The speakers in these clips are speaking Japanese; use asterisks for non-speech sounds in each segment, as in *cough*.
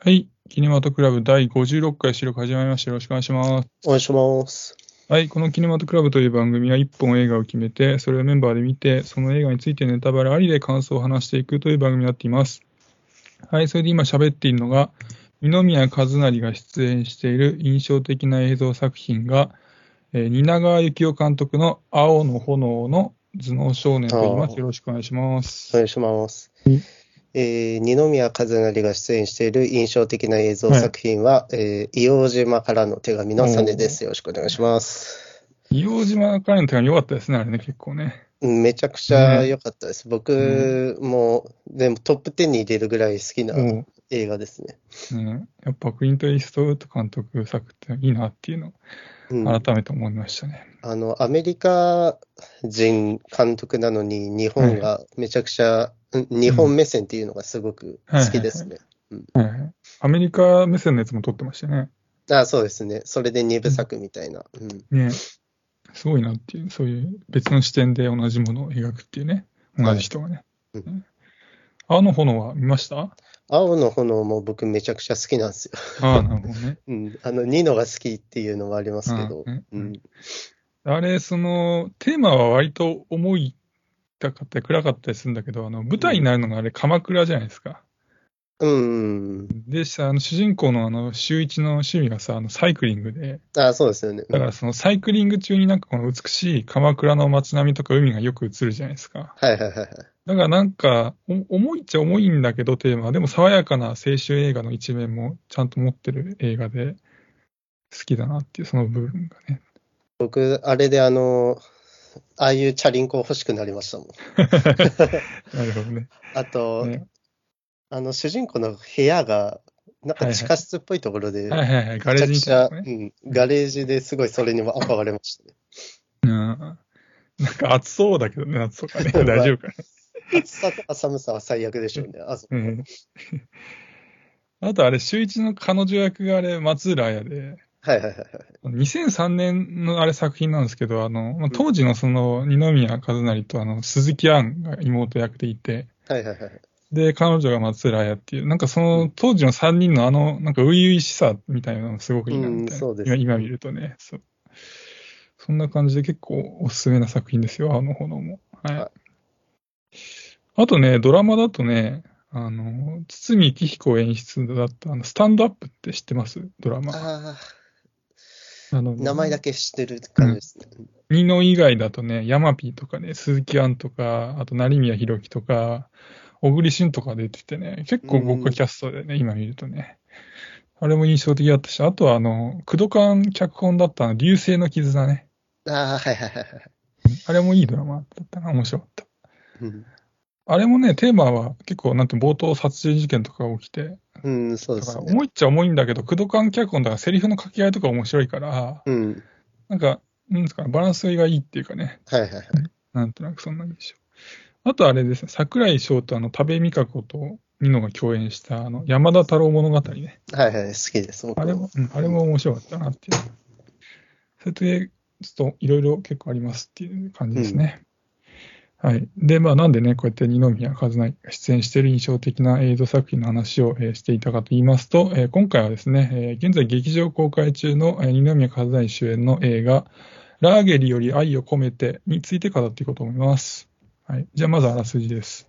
はい。キネマトクラブ第56回収録始まりました。よろしくお願いします。お願いします。はい。このキネマトクラブという番組は1本映画を決めて、それをメンバーで見て、その映画についてネタバレありで感想を話していくという番組になっています。はい。それで今喋っているのが、二宮和也が出演している印象的な映像作品が、えー蜷川幸雄監督の青の炎の頭脳少年と言います。よろしくお願いします。お願いしますうん。えー二宮和也が出演している印象的な映像作品は、えー硫黄島からの手紙のサネです。よろしくお願いします。硫黄島からの手紙良かったですね、あれね、結構ね。うんめちゃくちゃ良かったです。僕も、でもトップ10に入れるぐらい好きな映画ですね。ね、やっぱクリント・イーストウッド監督作っていいなっていうの改めて思いましたね。あの、アメリカ人監督なのに、日本がめちゃくちゃ、うん日本目線っていうのがすごく好きですね。アメリカ目線のやつも撮ってましたね。あ、そうですね。それで二部作みたいな。うんねすごいなっていう、そういう別の視点で同じものを描くっていうね、同じ人がね。はいうん青の炎は見ました？青の炎も僕めちゃくちゃ好きなんですよ。ああ、なるほどね。*laughs* うん。あの、ニノが好きっていうのもありますけどうん。うん。あれ、その、テーマは割と重いかったり暗かったりするんだけど、あの、舞台になるのがあれ、鎌倉じゃないですか。うん。でさ、あの主人公のあの、周一の趣味がさ、あの、サイクリングで、あ、そうですよね。だからそのサイクリング中になんかこの美しい鎌倉の街並みとか海がよく映るじゃないですか。はいはいはいはい。だからなんか、お重いっちゃ重いんだけどテーマは、でも爽やかな青春映画の一面もちゃんと持ってる映画で好きだなっていうその部分がね。僕、あれであの、ああいうチャリンコ欲しくなりましたもん。*laughs* なるほどね。あと、ねあの、主人公の部屋が、なんか地下室っぽいところで、はいはいはい、ガレージね。うん、ガレージですごいそれにも憧れましたね。うん。なんか暑そうだけどね、夏とかね。*laughs* 大丈夫かな。暑さとか寒さは最悪でしょうね。あそこうん。あとあれ、周一の彼女役があれ、松浦綾で、はいはいはいはい。2003年のあれ作品なんですけど、あの、まあ当時のその二宮和也とあの鈴木杏が妹役でいて、はいはいはい。で、彼女が松浦綾っていう、なんかその当時の3人のあの、なんか初々しさみたいなのがすごくいいなみたいな。うんそうですね今今見るとねそう。そんな感じで結構おすすめな作品ですよ、あの炎も。はい。はあとね、ドラマだとね、あの、堤幸彦演出だった、あの、スタンドアップって知ってます？ドラマ。ああのあ、名前だけ知ってる感じですね。ニノ以外だとね、ヤマピーとかね、鈴木杏とか、あと成宮弘樹とか、小栗旬とか出ててね、結構豪華キャストでね、今見るとね。あれも印象的だったし、あとはあの、工藤館脚本だったあの、流星の絆ね。ああ、はいはいはいはい。あれもいいドラマだったな、面白かった。うんあれもね、テーマは結構、なんて冒頭殺人事件とかが起きて、うん、そうだですね。から重いっちゃ重いんだけど、工藤館脚本だからセリフの掛け合いとか面白いから、うん。なんか、なんですかね、バランスがいいっていうかね、はいはいはい。なんとなくそんな印象。あとあれですね、桜井翔とあの、多部未華子とニノが共演した、あの、山田太郎物語ね。はいはい、好きです。僕あれも、うん、あれも面白かったなっていう。それで、ちょっといろいろ結構ありますっていう感じですね。はい。で、まあなんでね、こうやって二宮和也が出演している印象的な映像作品の話を、えーしていたかと言いますと、えー今回はですね、えー現在劇場公開中の、えー二宮和也主演の映画、ラーゲリより愛を込めてについて語っていこうと思います。はい。じゃあまずあらすじです。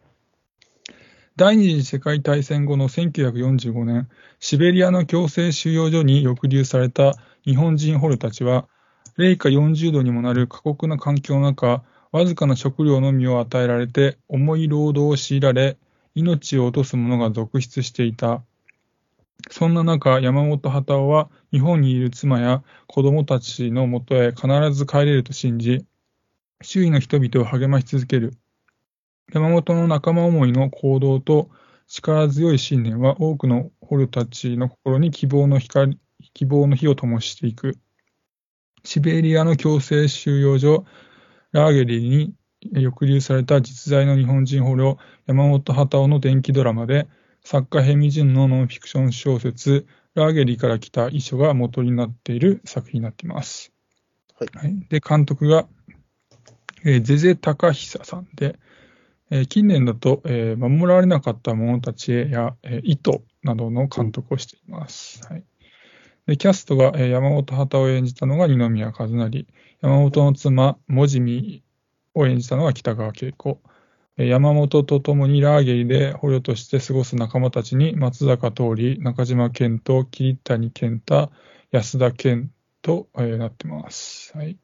第二次世界大戦後の1945年、シベリアの強制収容所に抑留された日本人捕虜たちは、零下40度にもなる過酷な環境の中、わずかな食料のみを与えられて、重い労働を強いられ、命を落とす者が続出していた。そんな中、山本幡男は日本にいる妻や子供たちのもとへ必ず帰れると信じ、周囲の人々を励まし続ける。山本の仲間思いの行動と力強い信念は多くの捕虜たちの心に希望の光、希望の火を灯していく。シベリアの強制収容所、ラーゲリに抑留された実在の日本人捕虜、山本幡男の電気ドラマで、作家ヘミジュンのノンフィクション小説、ラーゲリから来た遺書が元になっている作品になっています。はいで、監督が、えーゼゼ高久さんで、えー近年だと、えー守られなかった者たちへや、えー糸などの監督をしています。はい、でキャストが、え山本畑を演じたのが二宮和也、山本の妻、もじみを演じたのが北川景子、え山本と共にラーゲリで捕虜として過ごす仲間たちに松坂桃李、中島健人、桐谷健太、安田健と、えーなってます。はい。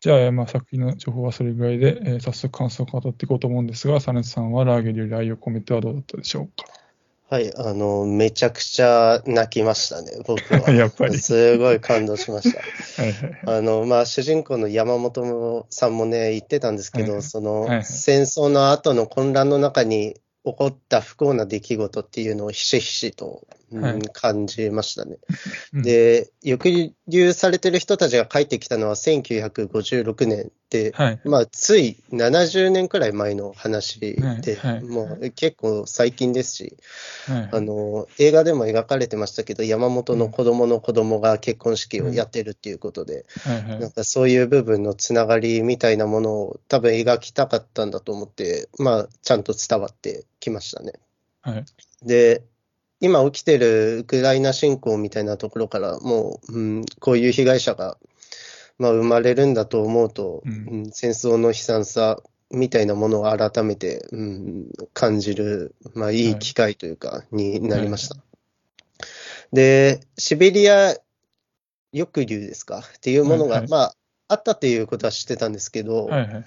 じゃあ、まあ、作品の情報はそれぐらいで、えー早速感想を語っていこうと思うんですが、サネさんはラーゲリより愛を込めてはどうだったでしょうか？はい、あの、めちゃくちゃ泣きましたね、僕は。か。*laughs* やっぱり。すごい感動しました。*laughs* はいはいはい。あの、まあ、主人公の山本さんもね、言ってたんですけど、はいはいその、はいはい戦争の後の混乱の中に起こった不幸な出来事っていうのをひしひしと、うんはい感じましたね。うん、で、抑留されてる人たちが帰ってきたのは1956年で、はい。まあ、つい70年くらい前の話で、はいはいもう結構最近ですし、はいあの、映画でも描かれてましたけど、山本の子供の子供が結婚式をやってるっていうことで、はいはいなんかそういう部分のつながりみたいなものを多分描きたかったんだと思って、まあ、ちゃんと伝わってきましたね。はい。で、今起きてるウクライナ侵攻みたいなところからもう、うん、こういう被害者が、まあ、生まれるんだと思うと、うん。うん戦争の悲惨さみたいなものを改めて、うん、感じる、まあ、い。い機会というか、になりました。で、シベリア抑留ですか？っていうものが、はいはい。まあ、あったっていうことは知ってたんですけど、はいはい。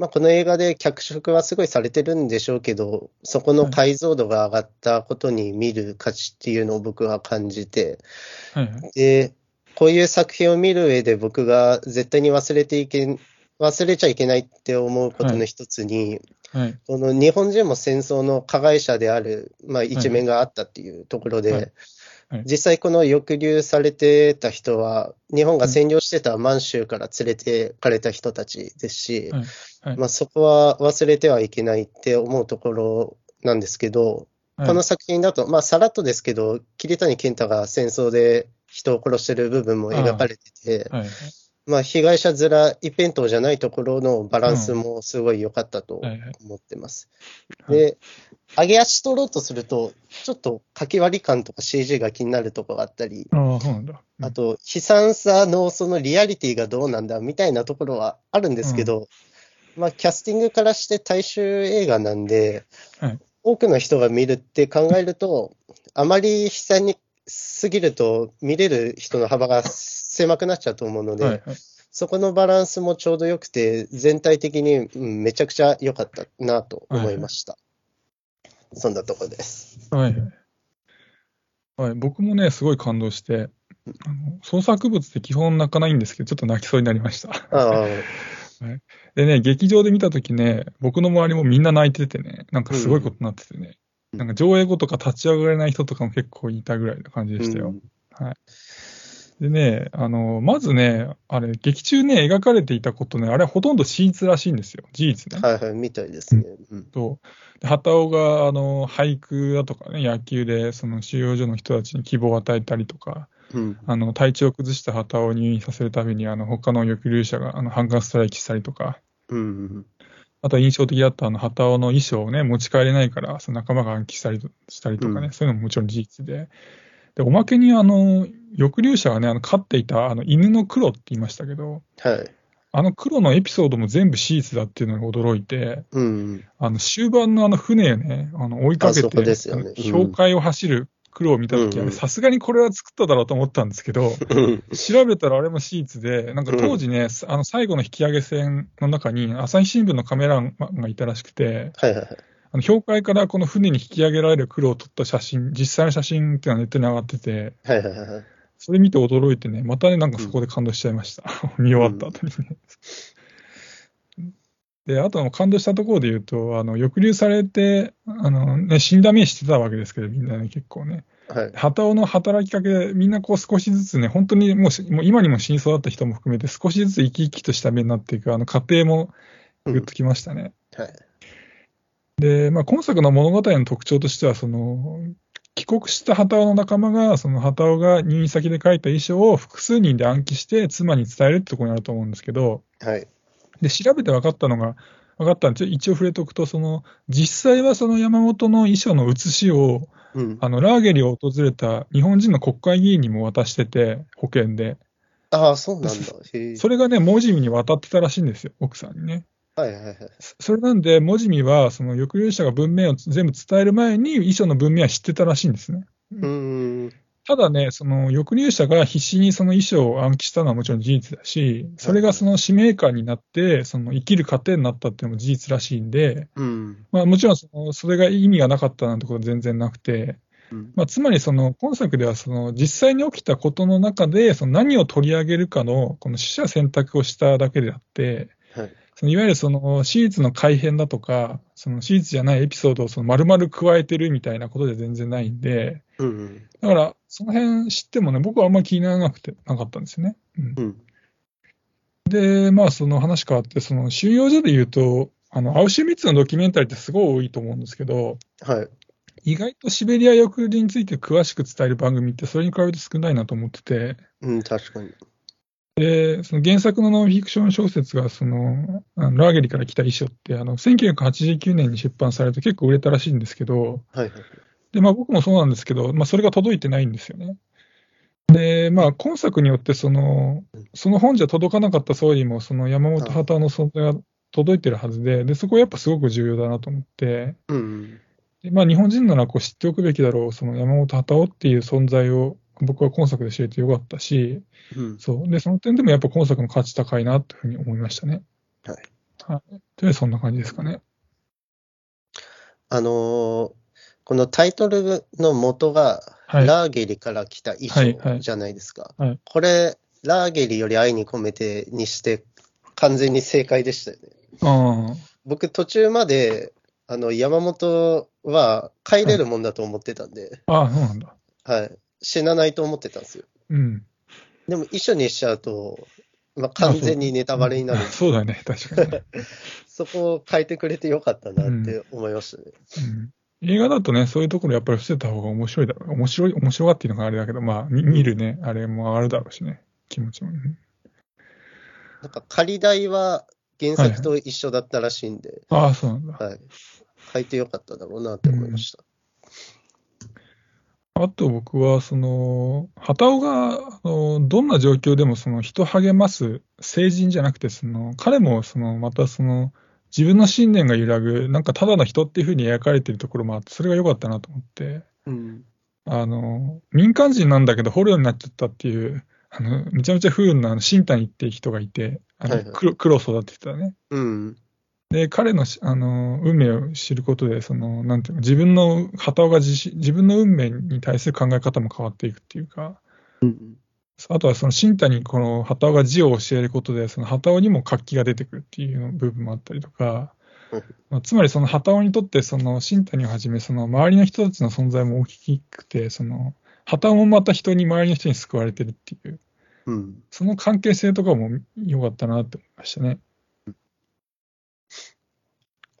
まあ、この映画で脚色はすごいされてるんでしょうけど、そこの解像度が上がったことに見る価値っていうのを僕は感じて、はいはい。で、こういう作品を見る上で僕が絶対に忘れていけん、忘れちゃいけないって思うことの一つに、はい。この日本人も戦争の加害者である、まあ、一面があったっていうところで、はい。はい。実際この抑留されてた人は、日本が占領してた満州から連れてかれた人たちですし、はい。はいまあ、そこは忘れてはいけないって思うところなんですけど、はい。この作品だと、まあ、さらっとですけど、桐谷健太が戦争で人を殺してる部分も描かれてて、はい。まあ、被害者面一辺倒じゃないところのバランスもすごい良かったとはい。はい。思ってます。はい。で、上げ足取ろうとすると、ちょっと書き割り感とか CG が気になるところがあったり、あうなんあと、悲惨さのそのリアリティがどうなんだみたいなところはあるんですけど、まあ、キャスティングからして大衆映画なんで、はい多くの人が見るって考えると、あまり悲惨にすぎると、見れる人の幅が狭くなっちゃうと思うので、はいはい。そこのバランスもちょうど良くて、全体的に、うんめちゃくちゃ良かったなと思いました。そんなとこです。はいはい。はい、僕もね、すごい感動して、あの創作物って基本泣かないんですけど、ちょっと泣きそうになりました。ああ、でね、劇場で見たときね、僕の周りもみんな泣いててね、なんかすごいことになっててね、うんなんか上映後とか立ち上がれない人とかも結構いたぐらいな感じでしたよ。うんでね、あの、まずね、あれ、劇中ね、描かれていたことね、あれほとんど史実らしいんですよ。事実ね。はいはい、みたいですね。うんと、で畑尾が、あの、俳句だとかね、野球で、その収容所の人たちに希望を与えたりとか、うんあの、体調を崩した畑尾を入院させるために、あの、他の抑留者が、あの、反感ストライキしたりとか、うんあとは印象的だったあの、畑尾の衣装をね、持ち帰れないから、その仲間が暗記したりとしたりとかね、うんそういうのももちろん事実で。で、おまけにあの、抑留者がね、あの、飼っていたあの、犬の黒って言いましたけど、はい。あの黒のエピソードも全部史実だっていうのに驚いて、うん。あの、終盤のあの船ね、あの、追いかけあそこですよねて、うん氷海を走る黒を見たときはね、さすがにこれは作っただろうと思ったんですけど、うん調べたらあれも史実で、なんか当時ね、あの最後の引き上げ船の中に朝日新聞のカメラマンがいたらしくて、はいはいはい。あの氷海からこの船に引き上げられる黒を撮った写真、実際の写真っていうのがネットに上がってて、はいはいはい。それ見て驚いてね、またね、なんかそこで感動しちゃいました。*laughs* 見終わった後にね。で、あと感動したところで言うと、あの、抑留されて、あの、ね、死んだ目してたわけですけど、みんなね、結構ね。はい。旗尾の働きかけで、みんなこう少しずつね、本当にもうしもう今にも死にそうだった人も含めて、少しずつ生き生きとした目になっていく、あの、過程もぐっときましたね。はい。で、まあ、今作の物語の特徴としては、その、帰国した旗尾の仲間が、その旗尾が入院先で書いた遺書を複数人で暗記して妻に伝えるってところにあると思うんですけど、はい。で、調べて分かったのが、分かったんで、一応触れておくと、その、実際はその山本の遺書の写しを、うん。あの、ラーゲリを訪れた日本人の国会議員にも渡してて、保険で。ああ、そうなんだ。それがね、モジミに渡ってたらしいんですよ、奥さんにね。はいはいはい。そそれなんで、モジミは、その抑留者が文面を全部伝える前に、遺書の文面は知ってたらしいんですね。うーん。ただね、その抑留者が必死にその遺書を暗記したのはもちろん事実だし、それがその使命感になって、その生きる糧になったっていうのも事実らしいんで、うん。まあ、もちろんそのそれが意味がなかったなんてことは全然なくて、うん。まあ、つまりその今作ではその実際に起きたことの中でその何を取り上げるかのこの取捨選択をしただけであって、はい。そのいわゆるその史実の改変だとか、その史実じゃないエピソードをその丸々加えてるみたいなことで全然ないんで、うん。だからその辺知ってもね、僕はあんまり気にならなくてなかったんですよね。うんうん。で、まあその話変わって、その収容所で言うと、あのアウシュビッツのドキュメンタリーってすごい多いと思うんですけど、はい。意外とシベリア抑留について詳しく伝える番組ってそれに比べて少ないなと思ってて、うん、確かに。で、その原作のノンフィクション小説が、その、あのラーゲリから来た遺書って、あの、1989年に出版されて結構売れたらしいんですけど、はいはい。で、まあ僕もそうなんですけど、まあそれが届いてないんですよね。で、まあ今作によって、その、その本じゃ届かなかった総理も、その山本畑の存在が届いてるはずで、で、そこはやっぱすごく重要だなと思って、うん。でまあ日本人ならこう知っておくべきだろう、その山本畑っていう存在を僕は今作で知れてよかったし、うん。そう。で、その点でもやっぱ今作の価値高いなというふうに思いましたね。はい。はい。で、そんな感じですかね。あのーこのタイトルの元が、はい。ラーゲリから来た遺はいはい書じゃないですか。はいこれ、ラーゲリより愛に込めてにして、完全に正解でしたよね。あ僕、途中まで、あの、山本は帰れるもんだと思ってたんで、あ、ああ、そうなんだ。はい。死なないと思ってたんですよ。うん。でも、遺書にしちゃうと、まあ、完全にネタバレになるあ。そうだね、確かにね。*laughs* そこを変えてくれてよかったなって思いましたね。うん映画だとね、そういうところやっぱり伏せた方が面白いだろう。面白い、面白がっていうのがあれだけど、まあ、見見るね、あれもあるだろうしね。気持ちも。うんなんか仮題は原作と一緒だったらしいんで、ああ、そうなんだ。はい。書いてよかっただろうなって思いました。あと僕は、その、畑尾が、あのどんな状況でも、その、人を励ます聖人じゃなくて、その、彼も、その、またその、自分の信念が揺らぐ、なんかただの人っていうふうに描かれてるところもあって、それが良かったなと思って、うん。あの、民間人なんだけど捕虜になっちゃったっていう、あの、めちゃめちゃ不運な、あの、新谷っていう人がいて、あの、はいはい黒、黒を育ててたね。うん。で、彼のし、あの、運命を知ることで、その、なんていうの、自分の、畑尾が自身自分の運命に対する考え方も変わっていくっていうか、うん。あとはその新太にこの畑尾が字を教えることで、その畑尾にも活気が出てくるっていうの部分もあったりとかうん、まあ、つまりその畑尾にとって、その新谷をはじめ、その周りの人たちの存在も大きくて、その畑尾もまた人に、周りの人に救われてるっていう、うん。その関係性とかも良かったなって思いましたね。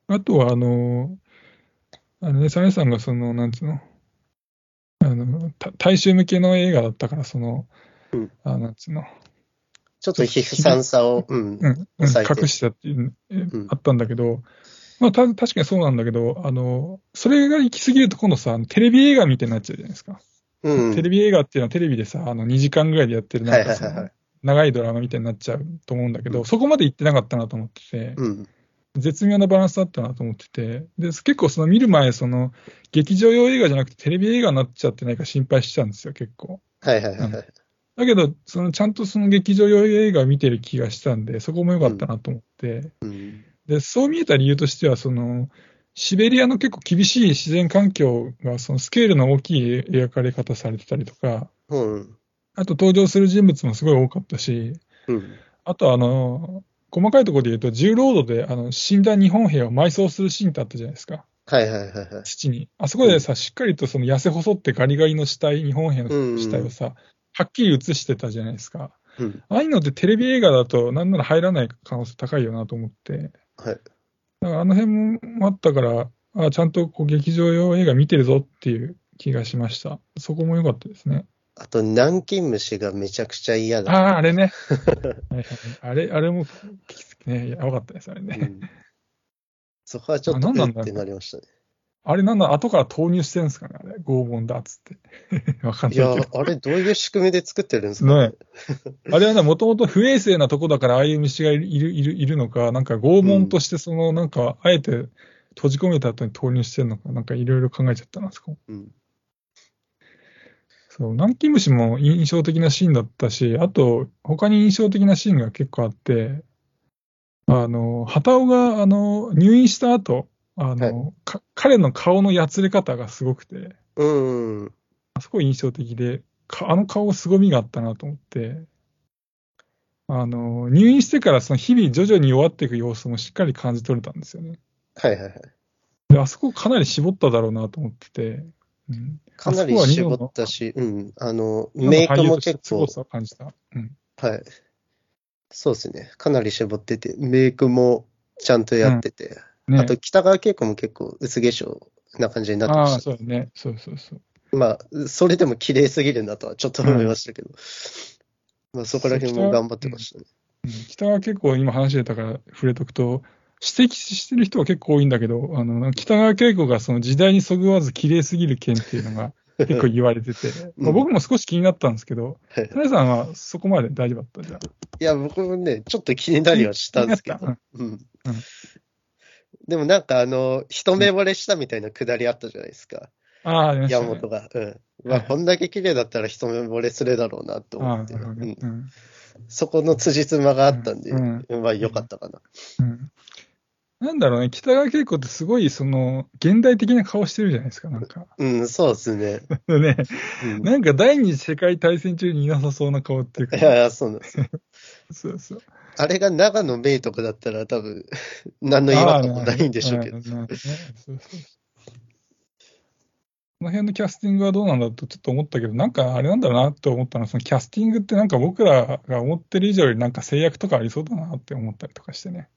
あとは、あの、あのね、サネさんがその、なんつうの、あの、た大衆向けの映画だったから、その、うんあなんつうの、ちょっと悲惨さを、うん。うん、隠してたっていう、あったんだけど、まあ、た確かにそうなんだけど、あの、それが行き過ぎると今度さ、テレビ映画みたいになっちゃうじゃないですか。うん。テレビ映画っていうのはテレビでさ、あの2時間ぐらいでやってるなんかそのはいはいはいはい長いドラマみたいになっちゃうと思うんだけど、うんそこまで行ってなかったなと思ってて、うん。絶妙なバランスだったなと思ってて、で結構その見る前、その劇場用映画じゃなくてテレビ映画になっちゃってないか心配しちゃうんですよ、結構。はいはいはいはい。だけど、そのちゃんとその劇場用映画を見てる気がしたんで、そこも良かったなと思って、うん。で、そう見えた理由としては、その、シベリアの結構厳しい自然環境が、そのスケールの大きい描かれ方されてたりとか、うん。あと登場する人物もすごい多かったし、うん。あとあの、細かいところで言うと、重労働であの死んだ日本兵を埋葬するシーンってあったじゃないですか、はいはいはいはい。土に。あそこでさ、しっかりとその痩せ細ってガリガリの死体、日本兵の死体をさ、はっきり映してたじゃないですか。うん。ああいうのってテレビ映画だと、なんなら入らない可能性高いよなと思って。はい。だからあの辺もあったから、あちゃんとこう劇場用映画見てるぞっていう気がしました。そこも良かったですね。あと、南京虫がめちゃくちゃ嫌だ。ああ、あれね。*laughs* あれ、あれもきつくね、やばかったです、あれね。うんそこはちょっとあなんなんってなりましたね。あれなんだ、後から投入してるんですかねあれ、拷問だっつって。*laughs* わかんいやないけど。、あれどういう仕組みで作ってるんですかね？あれはね、もともと不衛生なとこだから、ああいう虫がいる、いる、いるいるのか、なんか拷問として、その、なんか、あえて閉じ込めた後に投入してるのか、なんかいろいろ考えちゃったな、そこ。うん。そう、南京虫も印象的なシーンだったし、あと、他に印象的なシーンが結構あって、あの、畑尾が、あの、入院した後、あの、か彼の顔のやつれ方がすごくて、うん。すごい印象的で、かあの顔凄みがあったなと思って、あの、入院してからその日々徐々に弱っていく様子もしっかり感じ取れたんですよね。はいはいはい。で、あそこかなり絞っただろうなと思ってて、うん、かなり絞ったし、うん。あの、メイクも結構、感じた。うん。はい。そうですね。かなり絞ってて、メイクもちゃんとやってて、ねあと北川景子も結構薄化粧な感じになってまああ、した。そうだね。そうそうそう。まあ、それでも綺麗すぎるなとはちょっと思いましたけど、まあそこら辺も頑張ってましたね。うん北は結構今話してたから触れとくと、指摘してる人は結構多いんだけど、あの、北川景子がその時代にそぐわず綺麗すぎる件っていうのが *laughs* 結構言われてて、うんまあ僕も少し気になったんですけど、はいタネさんはそこまで大丈夫だったじゃん。いや、僕もね、ちょっと気になりはしたんですけど気になっ、うん。でもなんかあの、一目惚れしたみたいなくだりあったじゃないですか、ああ、ね。山本が。うん。まあ、はい。こんだけ綺麗だったら一目惚れするだろうなと思って、うん。そこの辻褄があったんで、うん。まあ良かったかな。うん。なんだろうね、北川景子ってすごい、その、現代的な顔してるじゃないですか、なんか。うん、そうですね。*laughs* ね、うん、なんか第二次世界大戦中にいなさそうな顔っていうか。い、やいや、そうなんですよ。*laughs* そうそう。あれが長野メイとかだったら多分、*laughs* 何の違和感もないんでしょうけど。ねこの辺のキャスティングはどうなんだとちょっと思ったけど、なんかあれなんだろうなと思ったのは、そのキャスティングってなんか僕らが思ってる以上よりなんか制約とかありそうだなって思ったりとかしてね。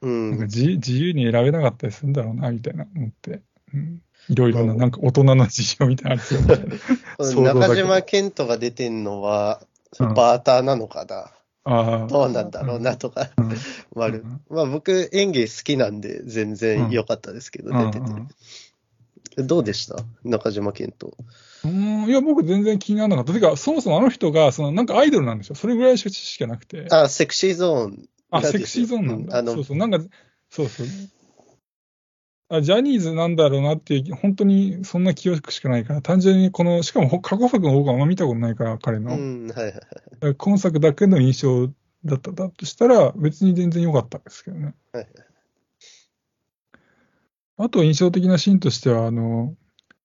うなんかん。自自由に選べなかったりするんだろうなみたいな思って。うんいろいろな、うんなんか大人の事情みたいな *laughs* 中島健人が出てんのは、うんバーターなのかな。どうなんだろうなとか、まあ僕演技好きなんで全然良かったですけど、うん出てて。どうでした？中島健人。うん、いや、僕全然気にならなかった。てか、そもそもあの人が、その、なんかアイドルなんでしょそれぐらいしか知識がなくて。あ、セクシーゾーン。あ、セクシーゾーンなんだ。うんあのそうそう、なんか、そうそう。あジャニーズなんだろうなっていう、本当にそんな記憶しかないから、単純にこの、しかもほ過去作の方があんま見たことないから、彼の。うん、はいはいはい。今作だけの印象だっただとしたら、別に全然良かったですけどね。はいあと印象的なシーンとしては、あの、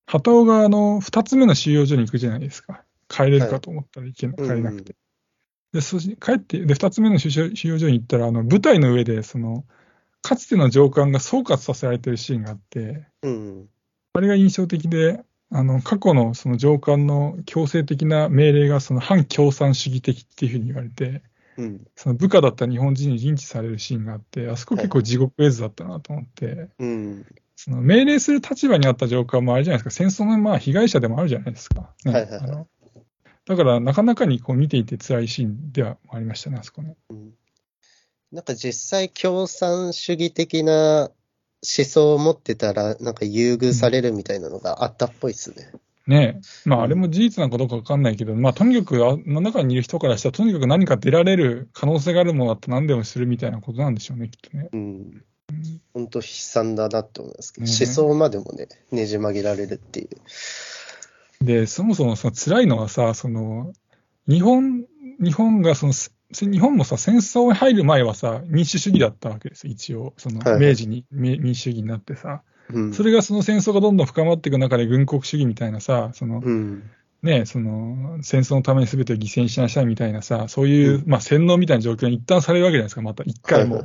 畑尾があの、二つ目の収容所に行くじゃないですか。帰れるかと思ったら行けな、はい帰れなくて。で、そし帰って、で、二つ目の収容収容所に行ったら、あの、舞台の上で、その、かつての上官が総括させられてるシーンがあって、うん。あれが印象的で、あの、過去のその上官の強制的な命令がその反共産主義的っていうふうに言われて、うん。その部下だった日本人にリンチされるシーンがあって、あそこ結構地獄絵図だったなと思って、うん。その命令する立場にあった上官もあれじゃないですか、戦争のまあ被害者でもあるじゃないですか。ねはいはいはいあのだから、なかなかにこう見ていて辛いシーンではありましたね、あそこね。うんなんか実際共産主義的な思想を持ってたら、なんか優遇されるみたいなのがあったっぽいっすね。ねえ。まあ、あれも事実なのかどうかわかんないけど、まあ、とにかく、あの中にいる人からしたら、とにかく何か出られる可能性があるものだったら何でもするみたいなことなんでしょうね、きっとね。うん。本当悲惨だなって思いますけど、ね思想までもね、ねじ曲げられるっていう。で、そもそもその辛いのはさ、その、日本、日本がその、せ日本もさ、戦争に入る前はさ、民主主義だったわけですよ、一応。そのはいはい明治にみ民主主義になってさ。うん。それがその戦争がどんどん深まっていく中で軍国主義みたいなさ、そのうん。ね、その戦争のために全てを犠牲にしなさいみたいなさ、そういう、うんまあ洗脳みたいな状況に一旦されるわけじゃないですか、また一回も。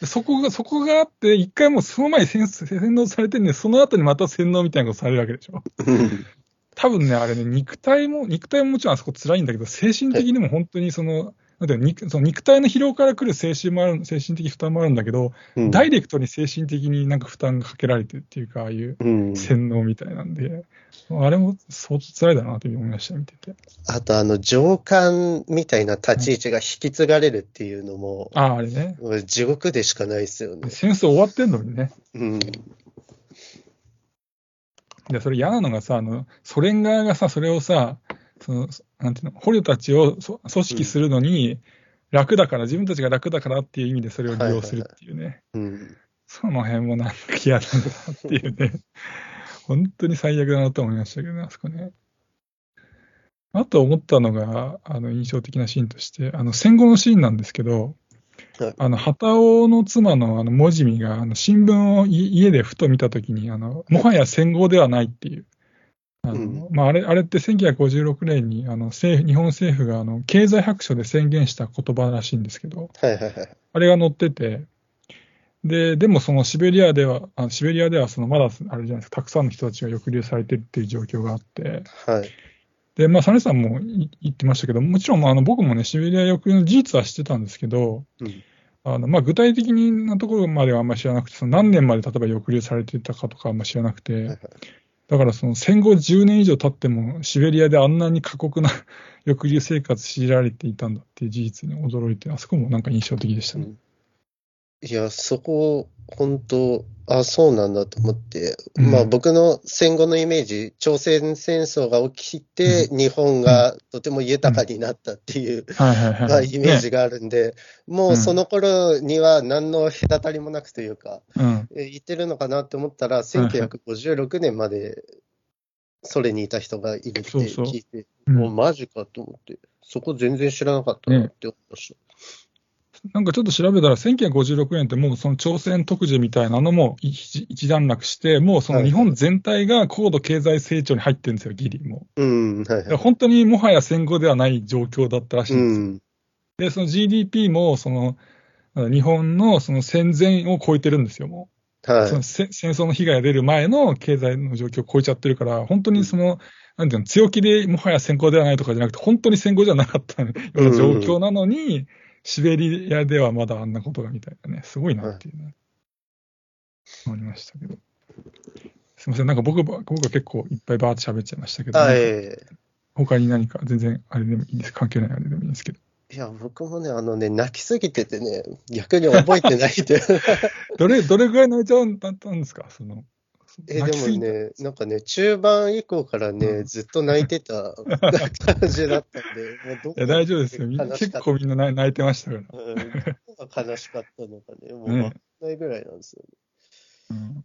でそこが、そこがあって、一回もうその前に洗洗脳されてんで、その後にまた洗脳みたいなことされるわけでしょ。うん多分ね、あれね、肉体も、肉体ももちろんあそこ辛いんだけど、精神的にも本当にその、なんていうの肉その肉体の疲労から来る精神もある精神的負担もあるんだけど、うんダイレクトに精神的になんか負担がかけられてるっていうか、ああいううん。洗脳みたいなんで、あれも相当辛いだなというふうに思いました、見てて。あと、あの、上官みたいな立ち位置が引き継がれるっていうのも、ああ、あれね。地獄でしかないですよね。戦争終わってんのにね。うん。で、それ嫌なのがさ、あの、ソ連側がさ、それをさ、その、なんていうの、捕虜たちをそ組織するのに、楽だから、自分たちが楽だからっていう意味でそれを利用するっていうね。うん。その辺もなんか嫌だなっていうね。*laughs* 本当に最悪だなと思いましたけどね、あそこね。あと思ったのが、あの、印象的なシーンとして、あの、戦後のシーンなんですけどはい、あの、旗尾の妻のあの、文字見が、あの、新聞をい家でふと見たときに、あの、もはや戦後ではないっていう。あまあ、あれ、あれって1956年に、あの、政府、日本政府が、あの、経済白書で宣言した言葉らしいんですけど、はいはいはい。あれが載ってて、で、でもそのシベリアでは、あシベリアではそのまだあれじゃないですか、たくさんの人たちが抑留されてるっていう状況があって、はい。で、まあ、サネさんもい言ってましたけど、もちろんまああの僕もね、シベリア抑留の事実は知ってたんですけど、うん。あのまあ具体的なところまではあんまり知らなくて、その何年まで例えば抑留されてたかとかあんまり知らなくはいはてい、だからその戦後10年以上経っても、シベリアであんなに過酷な *laughs* 抑留生活強いられていたんだっていう事実に驚いて、あそこもなんか印象的でしたね。いや、そこ、本当、あ、そうなんだと思って、うん。まあ僕の戦後のイメージ、朝鮮戦争が起きて、日本がとても豊かになったっていう、はいはいはい。まあ、イメージねがあるんで、もうその頃には何の隔たりもなくというか、うん。え言ってるのかなって思ったら、1956年までソ連にいた人がいるってそうそう。聞いて、うん。もうマジかと思って、そこ全然知らなかったなって思いました。なんかちょっと調べたら、1956年ってもうその朝鮮特需みたいなのも一一段落して、もうその日本全体が高度経済成長に入ってるんですよ、ギリもうん、はいう。だからはい。本当にもはや戦後ではない状況だったらしいんですよ。うん、で、その GDP も、その、日本のその戦前を超えてるんですよ、もう。はいその。せ戦争の被害が出る前の経済の状況を超えちゃってるから、本当にその、なんていうの、強気でもはや戦後ではないとかじゃなくて、本当に戦後じゃなかったような状況なのに、シベリアではまだあんなことがみたいなね、すごいなっていうね、思いましたけど。すみません、なんか僕ば、僕が結構いっぱいバーって喋っちゃいましたけど、はい。なんか他に何か全然あれでもいいです、関係ないあれでもいいですけど。いや、僕もね、あのね、泣きすぎててね、逆に覚えてないで。*laughs* どれ、どれぐらい泣いちゃうんだったんですか？その、え、でもね、なんかね、中盤以降からね、うんずっと泣いてた *laughs* 感じだったんで、もうどこいや大丈夫ですよ。結構みんな泣いてましたから。うんどこが悲しかったのかね、もうねわかんないぐらいなんですよね。うん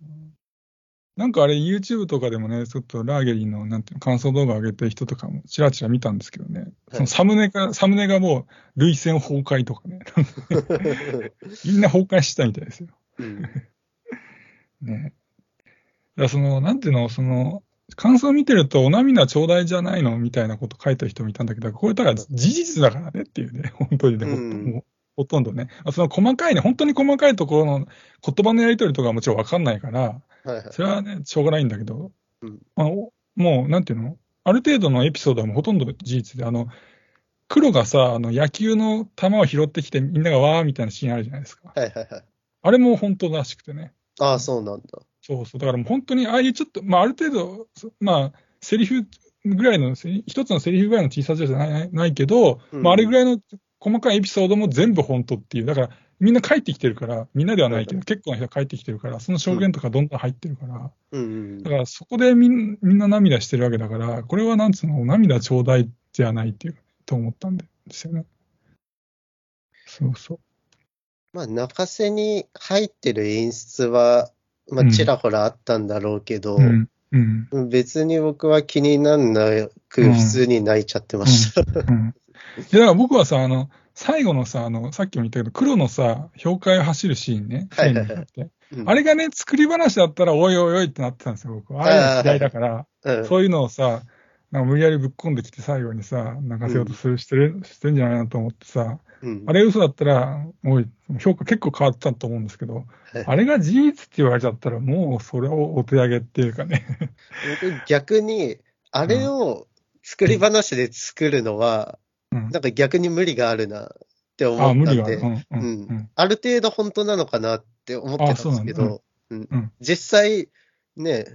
なんかあれ、YouTube とかでもね、ちょっとラーゲリのなんていうの感想動画上げてる人とかもちらちら見たんですけどね、そのサムネが、サムネがもう、涙腺崩壊とかね、*laughs* みんな崩壊したみたいですよ。うん *laughs* ね。だからその、なんていうの、その、感想見てると、お涙ちょうだいじゃないのみたいなこと書いてる人もいたんだけど、これだから事実だからねっていうね、*laughs* 本当にね、ほうんもうほとんどね。その細かいね、本当に細かいところの言葉のやり取りとかはもちろんわかんないから、はいはい。それはね、しょうがないんだけど、うんまあおもう、なんていうのある程度のエピソードはもうほとんど事実で、あの、黒がさ、あの野球の球を拾ってきてみんながわーみたいなシーンあるじゃないですか。はいはいはい。あれも本当らしくてね。ああ、そうなんだ。そうそう。だからもう本当に、ああいうちょっと、まあ、ある程度、そまあ、セリフぐらいの、せ一つのセリフぐらいの小ささじゃないないけど、うんまあ、あれぐらいの細かいエピソードも全部本当っていう。だから、みんな帰ってきてるから、みんなではないけど、うん結構な人が帰ってきてるから、その証言とかどんどん入ってるから、うんうんだからそこでみんみんな涙してるわけだから、これはなんつうの、涙ちょうだいじゃないっていう、と思ったんですよね。そうそう。まあ、泣かせに入ってる演出は、まあ、うんちらほらあったんだろうけど、うん。うん。別に僕は気になんなく、うん普通に泣いちゃってました。うん。いや、だから僕はさ、あの、最後のさ、あの、さっきも言ったけど、黒のさ、氷海を走るシーンね。はいはいはいあれがね、作り話だったら、おいおいおいってなってたんですよ、僕は。ああいうの嫌いだから、うんそういうのをさ、なんか無理やりぶっ込んできて最後にさ、泣かせようとする、してる、してるんじゃないなと思ってさ、うんあれ嘘だったら、おい、評価結構変わってたと思うんですけど、はいあれが事実って言われちゃったら、もうそれをお手上げっていうかね。僕逆に、あれを作り話で作るのは、うんなんか逆に無理があるなっって思あ、ったんで。うん。う。うんうんん。ある程度本当なのかなって思ってたんですけど、実際、ね、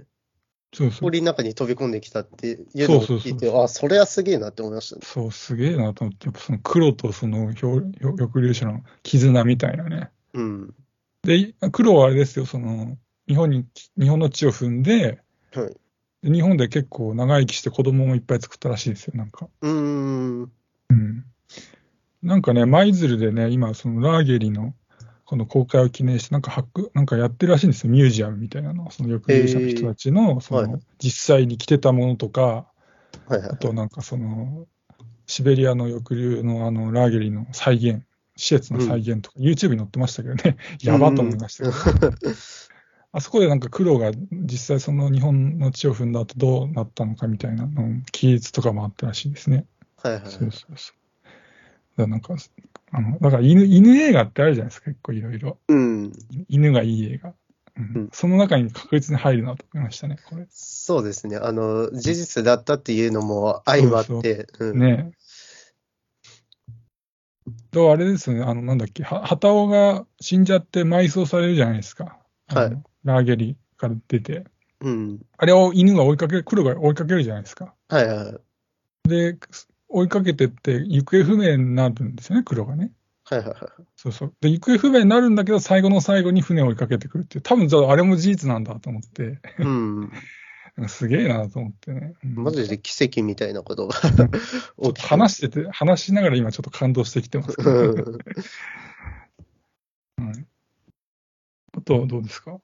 そうそう。森の中に飛び込んできたっていうのをそうそうそう聞いて、あ、それはすげえなって思いましたね。そう、すげえなと思って、やっぱその黒とその漂漂翼竜種の絆みたいなね。うん。で、黒はあれですよ、その、日本に、日本の地を踏んで、はい。で日本で結構長生きして子供もいっぱい作ったらしいですよ、なんか。うーん。うん。なんかね、舞鶴でね、今、そのラーゲリの、この公開を記念して、なんか発なんかやってるらしいんですよ、ミュージアムみたいなの。その抑留者の人たちの、そはいの、実際に着てたものとか、はいはいあ。となんかその、シベリアの抑留のあの、ラーゲリの再現、施設の再現とか、YouTube に載ってましたけどね、*laughs* やばと思いましたけど、あそこでなんか黒が実際その日本の地を踏んだ後どうなったのかみたいなの、記述とかもあったらしいですね。はいはい。そうそうそう。だなんか、あの、だから犬、犬映画ってあるじゃないですか、結構いろいろ。うん。犬がいい映画。うんうんその中に確実に入るなと思いましたね、これ。そうですね。あの、事実だったっていうのも相まって、うん。ねえ。と、あれですよね、あの、なんだっけ、は旗尾が死んじゃって埋葬されるじゃないですか。はいラーゲリから出て。うん。あれを犬が追いかける、黒が追いかけるじゃないですか。はいはい。で、追いかけてって、行方不明になるんですよね、黒がね。はいはいはい。そうそう。で、行方不明になるんだけど、最後の最後に船を追いかけてくるっていう。多分、じゃあ、あれも事実なんだと思って、うん。*laughs* すげえなと思ってね。うんマジで奇跡みたいなことが。話してて、話しながら今ちょっと感動してきてますけど、うん。*laughs* はい。あと、どうですか？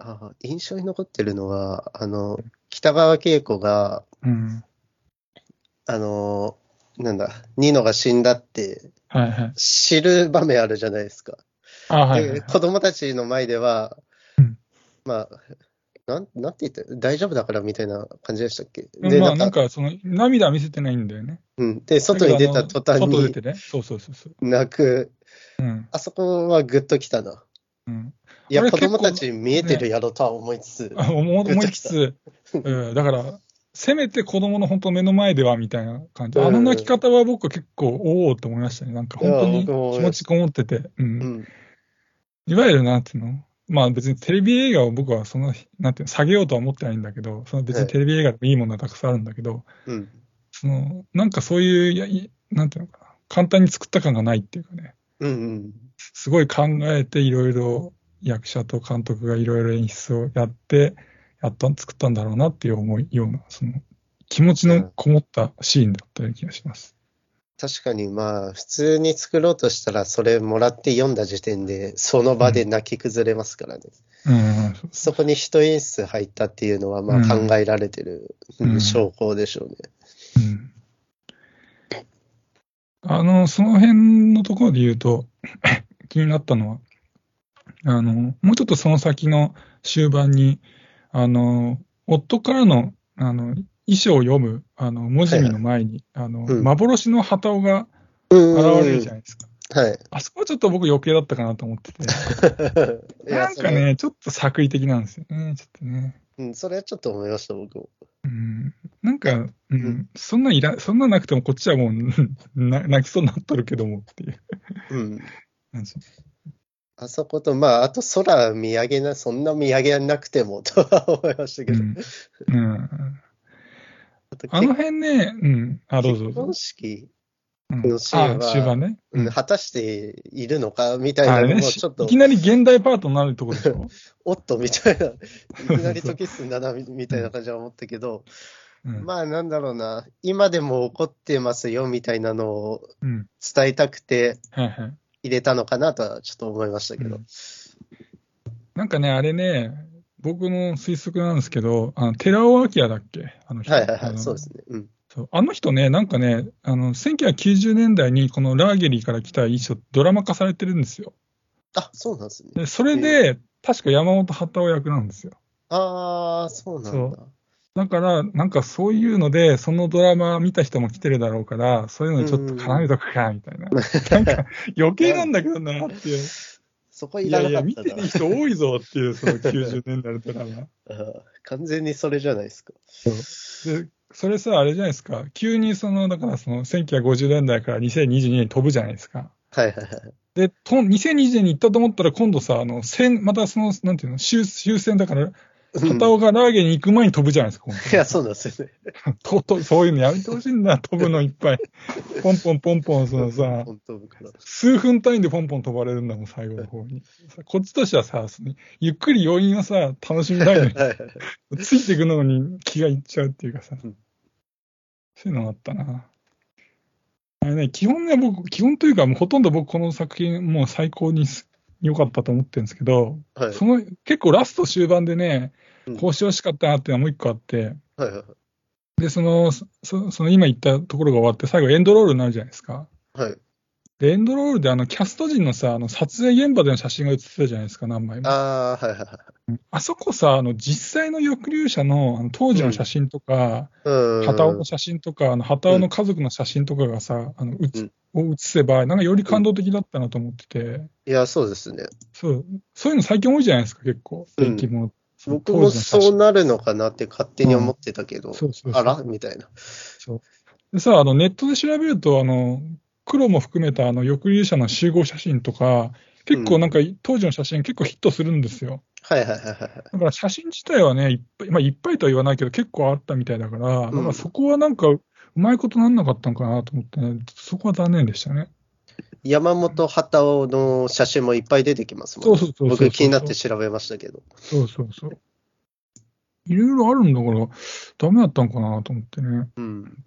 あ印象に残ってるのは、あの、北川景子が、うん。あの、なんだ、ニノが死んだってはいはい。知る場面あるじゃないですか。あはいはいで、子供たちの前ではうん、まあ、なん、なんて言った？大丈夫だからみたいな感じでしたっけ？で、まあ、なんんか、その、涙見せてないんだよね。うん。で、外に出た途端に外出てね。そうそうそうそう。泣く。うん。あそこはグッときたな。うん。いや、子供結構たち見えてるやろとは思いつつ、あ思思いつつ、うん、だから、せめて子供の本当目の前ではみたいな感じ。あの泣き方は僕は結構、おおって思いましたね。なんか本当いに気持ちこもってて。う。うんん。いわゆるなんていうの？まあ別にテレビ映画を僕はその、なんていうの、下げようとは思ってないんだけど、その別にテレビ映画でもいいものはたくさんあるんだけど、うん。その、なんかそういう、いやいなんていうのかな、簡単に作った感がないっていうかね、うんうん。すごい考えていろいろ役者と監督がいろいろ演出をやって、やった、作ったんだろうなっていう思いような、その、気持ちのこもったシーンだったような気がします。確かにまあ、普通に作ろうとしたら、それもらって読んだ時点で、その場で泣き崩れますからね。うん、そこに一演出入ったっていうのは、まあうん考えられてる、うんうん証拠でしょうね。うんあの、その辺のところで言うと、*coughs* 気になったのは、あの、もうちょっとその先の終盤に、あの、夫からの、あの、遺書を読む、あの、文字見の前に、あの、うん幻の旗尾がうん現れるじゃないですか。はい。あそこはちょっと僕余計だったかなと思ってて、*laughs* なんかね、ちょっと作為的なんですよね、ちょっとね。それ、うん、それはちょっと思いました、僕も。うん、なんか、うんうんそんないら、そんななくてもこっちはもう *laughs* な泣きそうになっとるけどもっていう。うん。あそこと、まあ、あと空見上げな、そんな見上げなくても、とは思いましたけど。うん。うん、あの辺ね、うん、あ、どうぞ結婚。式、うんのシーンはあ終盤ね。うん、果たしているのかみたいなのも、しちょっと。いき、なり現代パートになるとこでしょ？*laughs* おっと、みたいな、いきなり時すんだな、みみたいな感じは思ったけど、うん。まあ、なんだろうな、今でも起こってますよ、みたいなのをうん。伝えたくて。はいはい入れたのかなとはちょっと思いましたけどうん。なんかね、あれね、僕の推測なんですけど、あの寺尾明だっけ？あの人。はいはいはい、そうですね。うん。そうあの人ね、なんかね、あの、1990年代にこのラーゲリから来た衣装、ドラマ化されてるんですよ。あ、そうなんですね。で、それで、確か山本幡夫役なんですよ。ああ、そうなんだ。だから、なんかそういうので、そのドラマ見た人も来てるだろうから、そういうのにちょっと絡めとくか、みたいな。なんか、余計なんだけどな、っていう。そこいらいやいや、見なかったな。てる人多いぞっていう、その90年代のドラマ。*laughs* 完全にそれじゃないですか。で、それさ、あれじゃないですか。急にその、だからその、1950年代から2022年に飛ぶじゃないですか。はいはいはい。で、と2020年に行ったと思ったら、今度さ、あの、戦、またその、なんていうの、終終戦だから、片尾がラーゲに行く前に飛ぶじゃないですか、いや、そうなんですよね。ととそういうのやめてほしいんだ、飛ぶのいっぱい。*laughs* ポンポンポンポン、そのさ。数分単位でポンポン飛ばれるんだもん、最後の方に。こっちとしてはさ、ゆっくり余韻をさ、楽しみたいのに。ついていくのに気がいっちゃうっていうかさ、うんそういうのがあったな。あれね、基本ね、僕、基本というか、もうほとんど僕この作品、もう最高にす良かったと思ってるんですけど、はいその結構ラスト終盤でねうん、こうしてほしかったなっていうのはもう一個あって、はいはいで、その、そその今言ったところが終わって、最後エンドロールになるじゃないですか。はい。で、エンドロールであの、キャスト陣のさ、あの、撮影現場での写真が写ってたじゃないですか、何枚も。あああ、はいはいはい。そこさ、あの、実際の抑留者のあの当時の写真とか、うん。旗尾の写真とか、あの、旗尾の家族の写真とかがさ、あの、うつ、を写せば、なんかより感動的だったなと思ってて、いや、そうですね。そう、そういうの最近多いじゃないですか、結構。うん。僕もそうなるのかなって勝手に思ってたけど、そうそうそうあら？みたいな。でさ、あの、ネットで調べると、あの、黒も含めたあの抑留者の集合写真とか、結構なんか当時の写真結構ヒットするんですよ。はいはいはいはい。だから写真自体はね、いっぱい、まあいっぱいとは言わないけど結構あったみたいだから、だからそこはなんかうまいことなんなかったのかなと思ってね、そこは残念でしたね。山本畑尾の写真もいっぱい出てきますもんね。そうそうそうそう僕気になって調べましたけど。そうそうそう。いろいろあるんだから、ダメだったのかなと思ってね。うん。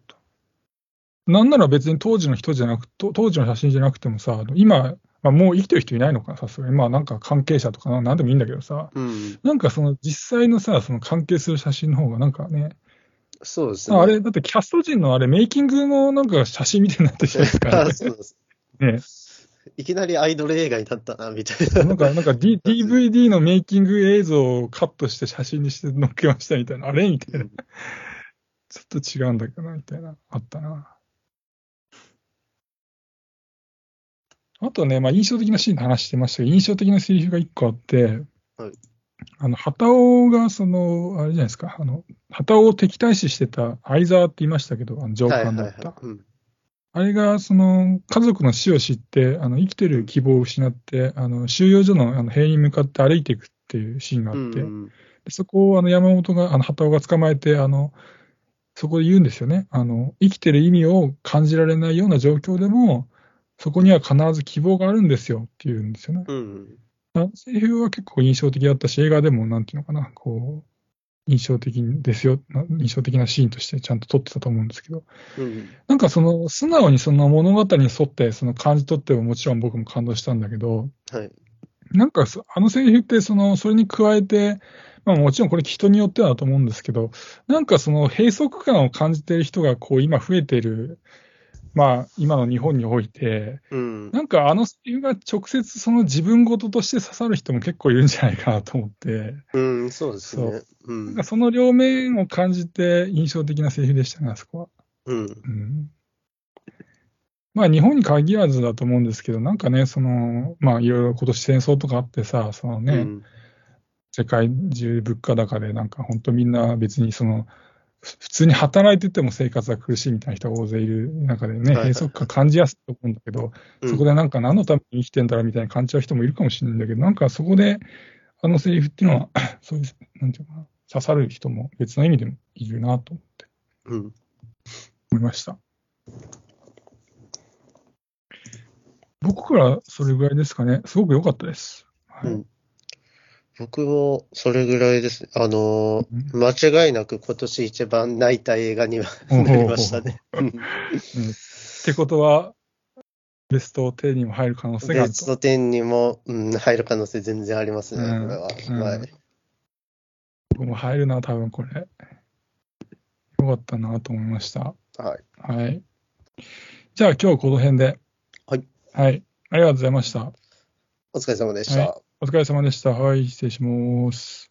なんなら別に当時の人じゃなくと、当時の写真じゃなくてもさ、今、まあ、もう生きてる人いないのかな、さすがに。まあなんか関係者とかななんでもいいんだけどさ、うん。なんかその実際のさ、その関係する写真の方がなんかね、そうですね。あれ、だってキャスト陣のあれ、メイキングのなんか写真みたいになってるじゃないですか、あ *laughs* そうです。ね。いきなりアイドル映画になったな、みたいな。なんか、なんか、D、DVD のメイキング映像をカットして写真にして載っけましたみたいな、あれみたいな。ちょっと違うんだけどな、みたいな、あったな。あとね、まあ、印象的なシーンの話してましたけど、印象的なセリフが一個あって、はいあの、旗尾が、その、あれじゃないですか、あの、旗尾を敵対視してた相沢って言いましたけど、あの上はい官だった。あれが、その、家族の死を知って、あの、生きてる希望を失って、あの、収容所のあの塀に向かって歩いていくっていうシーンがあって、うんでそこをあの山本が、あの、旗尾が捕まえて、あの、そこで言うんですよね。あの、生きてる意味を感じられないような状況でも、そこには必ず希望があるんですよって言うんですよね。うん。あセリフは結構印象的だったし、映画でもなんていうのかな、こう、印象的ですよ、な印象的なシーンとしてちゃんと撮ってたと思うんですけど、うん。なんかその、素直にその物語に沿って、その感じ取ってももちろん僕も感動したんだけど、はい。なんかそあのセリフって、その、それに加えて、まあもちろんこれ人によってだと思うんですけど、なんかその閉塞感を感じている人がこう今増えている、まあ今の日本において、うん。なんかあのセリフが直接その自分事として刺さる人も結構いるんじゃないかなと思って、うん、そうですね。うなんんか。その両面を感じて印象的なセリフでしたね、あそこは。うん。うんまあ日本に限らずだと思うんですけど、なんかね、その、まあいろいろ今年戦争とかあってさ、そのね、うん。世界中物価高でなんか本当みんな別にその、ふ普通に働いてても生活が苦しいみたいな人が大勢いる中でね、閉塞感感じやすいと思うんだけど、そこでなんか何のために生きてんだろうみたいな感じちゃう人もいるかもしれないんだけど、なんかそこであのセリフっていうのは、*coughs* そういう、なんていうのかな、刺さる人も別の意味でもいるなと思ってうん。思いました。僕からそれぐらいですかね。すごく良かったです。はいうん僕もそれぐらいですね。あのうんー、間違いなく今年一番泣いた映画にはなりましたね。うんってことは、ベスト10にも入る可能性があると。ベスト10にも、うん、入る可能性全然ありますね、うんこれは。うんはい。僕も入るな、多分これ。よかったなと思いました。はい。はい。じゃあ今日はこの辺で。はい。はい。ありがとうございました。お疲れ様でした。はお疲れ様でした。はい、失礼します。